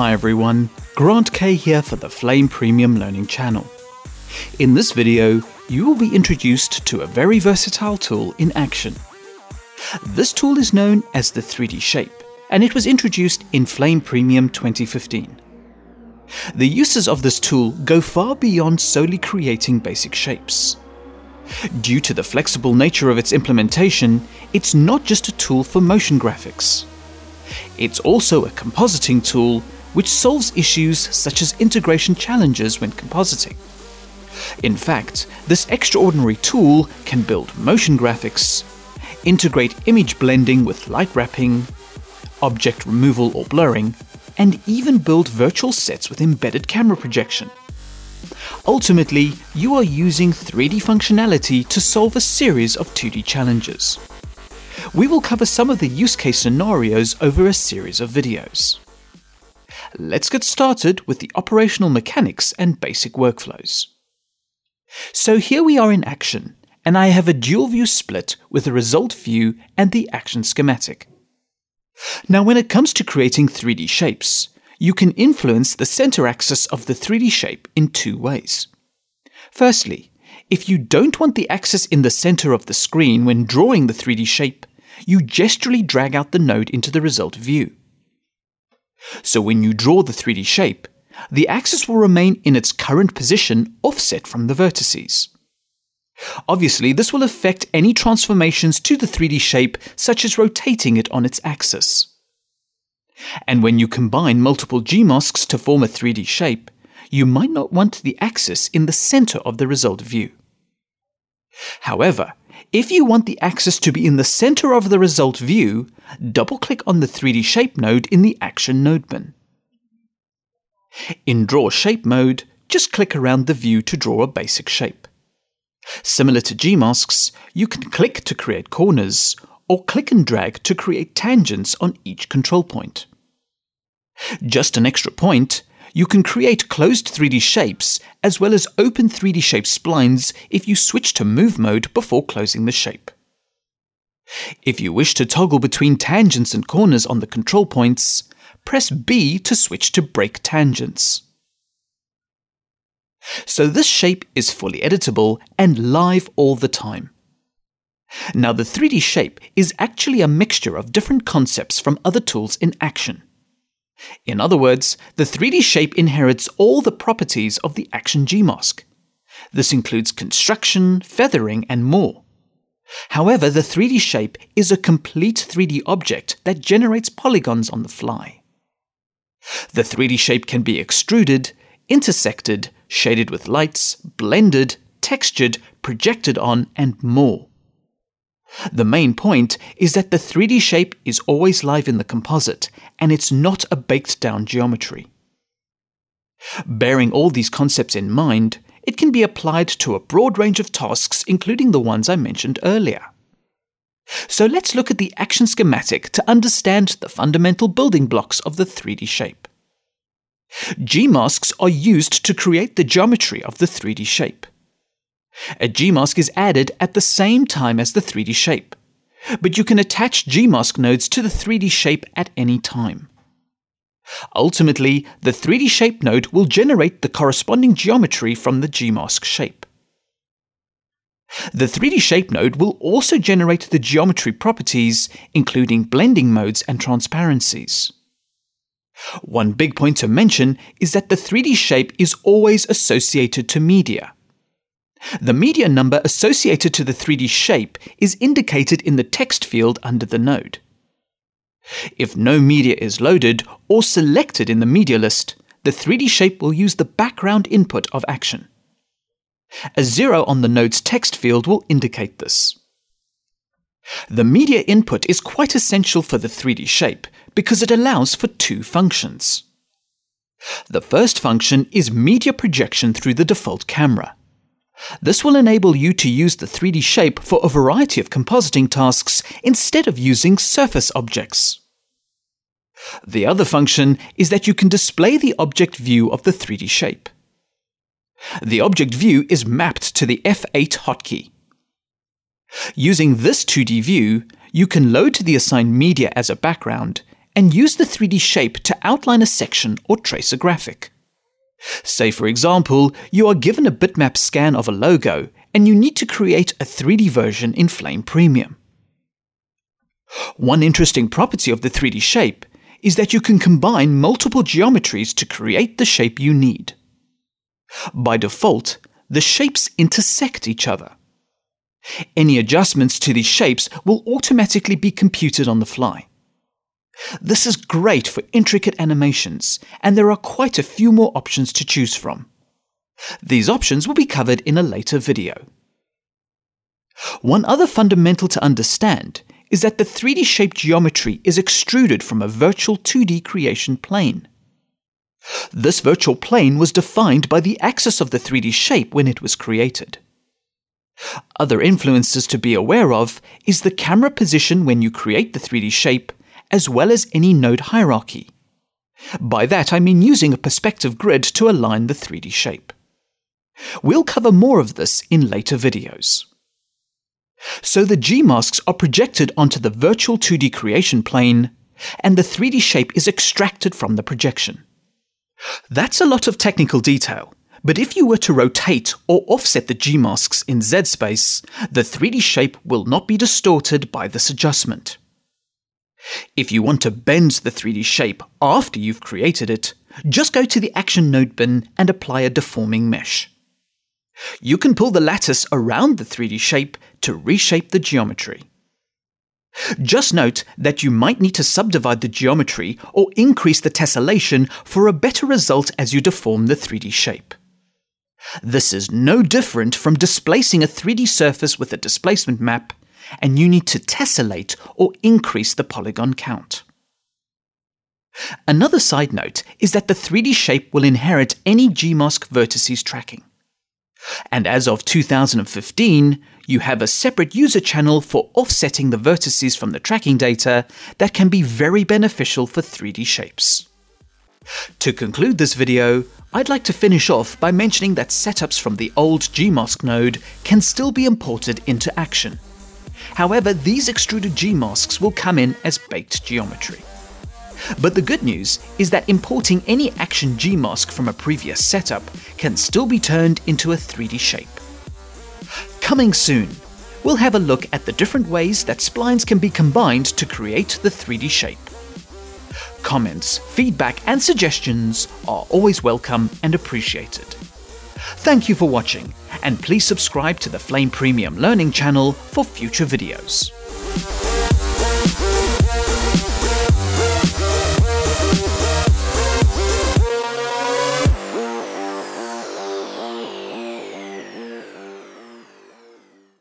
Hi everyone, Grant Kay here for the Flame Premium Learning channel. In this video, you will be introduced to a very versatile tool in action. This tool is known as the 3D Shape, and it was introduced in Flame Premium 2015. The uses of this tool go far beyond solely creating basic shapes. Due to the flexible nature of its implementation, it's not just a tool for motion graphics. It's also a compositing tool which solves issues such as integration challenges when compositing. In fact, this extraordinary tool can build motion graphics, integrate image blending with light wrapping, object removal or blurring, and even build virtual sets with embedded camera projection. Ultimately, you are using 3D functionality to solve a series of 2D challenges. We will cover some of the use case scenarios over a series of videos. Let's get started with the operational mechanics and basic workflows. So here we are in action, and I have a dual view split with the result view and the action schematic. Now when it comes to creating 3D shapes, you can influence the center axis of the 3D shape in two ways. Firstly, if you don't want the axis in the center of the screen when drawing the 3D shape, you gesturally drag out the node into the result view. So when you draw the 3D shape, the axis will remain in its current position offset from the vertices. Obviously, this will affect any transformations to the 3D shape, such as rotating it on its axis. And when you combine multiple Gmasks to form a 3D shape, you might not want the axis in the center of the result view. However, if you want the axis to be in the center of the result view, double-click on the 3D Shape node in the Action node bin. In Draw Shape mode, just click around the view to draw a basic shape. Similar to Gmasks, you can click to create corners, or click and drag to create tangents on each control point. Just an extra point, you can create closed 3D shapes as well as open 3D shape splines if you switch to Move mode before closing the shape. If you wish to toggle between tangents and corners on the control points, press B to switch to Break Tangents. So this shape is fully editable and live all the time. Now the 3D shape is actually a mixture of different concepts from other tools in action. In other words, the 3D shape inherits all the properties of the Action Gmask. This includes construction, feathering, and more. However, the 3D shape is a complete 3D object that generates polygons on the fly. The 3D shape can be extruded, intersected, shaded with lights, blended, textured, projected on, and more. The main point is that the 3D shape is always live in the composite, and it's not a baked down geometry. Bearing all these concepts in mind, it can be applied to a broad range of tasks, including the ones I mentioned earlier. So let's look at the action schematic to understand the fundamental building blocks of the 3D shape. G-masks are used to create the geometry of the 3D shape. A Gmask is added at the same time as the 3D shape, but you can attach Gmask nodes to the 3D shape at any time. Ultimately, the 3D shape node will generate the corresponding geometry from the Gmask shape. The 3D shape node will also generate the geometry properties, including blending modes and transparencies. One big point to mention is that the 3D shape is always associated to media. The media number associated to the 3D shape is indicated in the text field under the node. If no media is loaded or selected in the media list, the 3D shape will use the background input of action. A zero on the node's text field will indicate this. The media input is quite essential for the 3D shape because it allows for two functions. The first function is media projection through the default camera. This will enable you to use the 3D shape for a variety of compositing tasks instead of using surface objects. The other function is that you can display the object view of the 3D shape. The object view is mapped to the F8 hotkey. Using this 2D view, you can load the assigned media as a background and use the 3D shape to outline a section or trace a graphic. Say, for example, you are given a bitmap scan of a logo and you need to create a 3D version in Flame Premium. One interesting property of the 3D shape is that you can combine multiple geometries to create the shape you need. By default, the shapes intersect each other. Any adjustments to these shapes will automatically be computed on the fly. This is great for intricate animations, and there are quite a few more options to choose from. These options will be covered in a later video. One other fundamental to understand is that the 3D shape geometry is extruded from a virtual 2D creation plane. This virtual plane was defined by the axis of the 3D shape when it was created. Other influences to be aware of is the camera position when you create the 3D shape, as well as any node hierarchy. By that I mean using a perspective grid to align the 3D shape. We'll cover more of this in later videos. So the G-masks are projected onto the virtual 2D creation plane, and the 3D shape is extracted from the projection. That's a lot of technical detail, but if you were to rotate or offset the G-masks in Z space, the 3D shape will not be distorted by this adjustment. If you want to bend the 3D shape after you've created it, just go to the Action Node bin and apply a deforming mesh. You can pull the lattice around the 3D shape to reshape the geometry. Just note that you might need to subdivide the geometry or increase the tessellation for a better result as you deform the 3D shape. This is no different from displacing a 3D surface with a displacement map, and you need to tessellate or increase the polygon count. Another side note is that the 3D shape will inherit any Gmask vertices tracking. And as of 2015, you have a separate user channel for offsetting the vertices from the tracking data that can be very beneficial for 3D shapes. To conclude this video, I'd like to finish off by mentioning that setups from the old Gmask node can still be imported into Action. However, these extruded G-masks will come in as baked geometry. But the good news is that importing any Action G-mask from a previous setup can still be turned into a 3D shape. Coming soon, we'll have a look at the different ways that splines can be combined to create the 3D shape. Comments, feedback, and suggestions are always welcome and appreciated. Thank you for watching, and please subscribe to the Flame Premium Learning channel for future videos.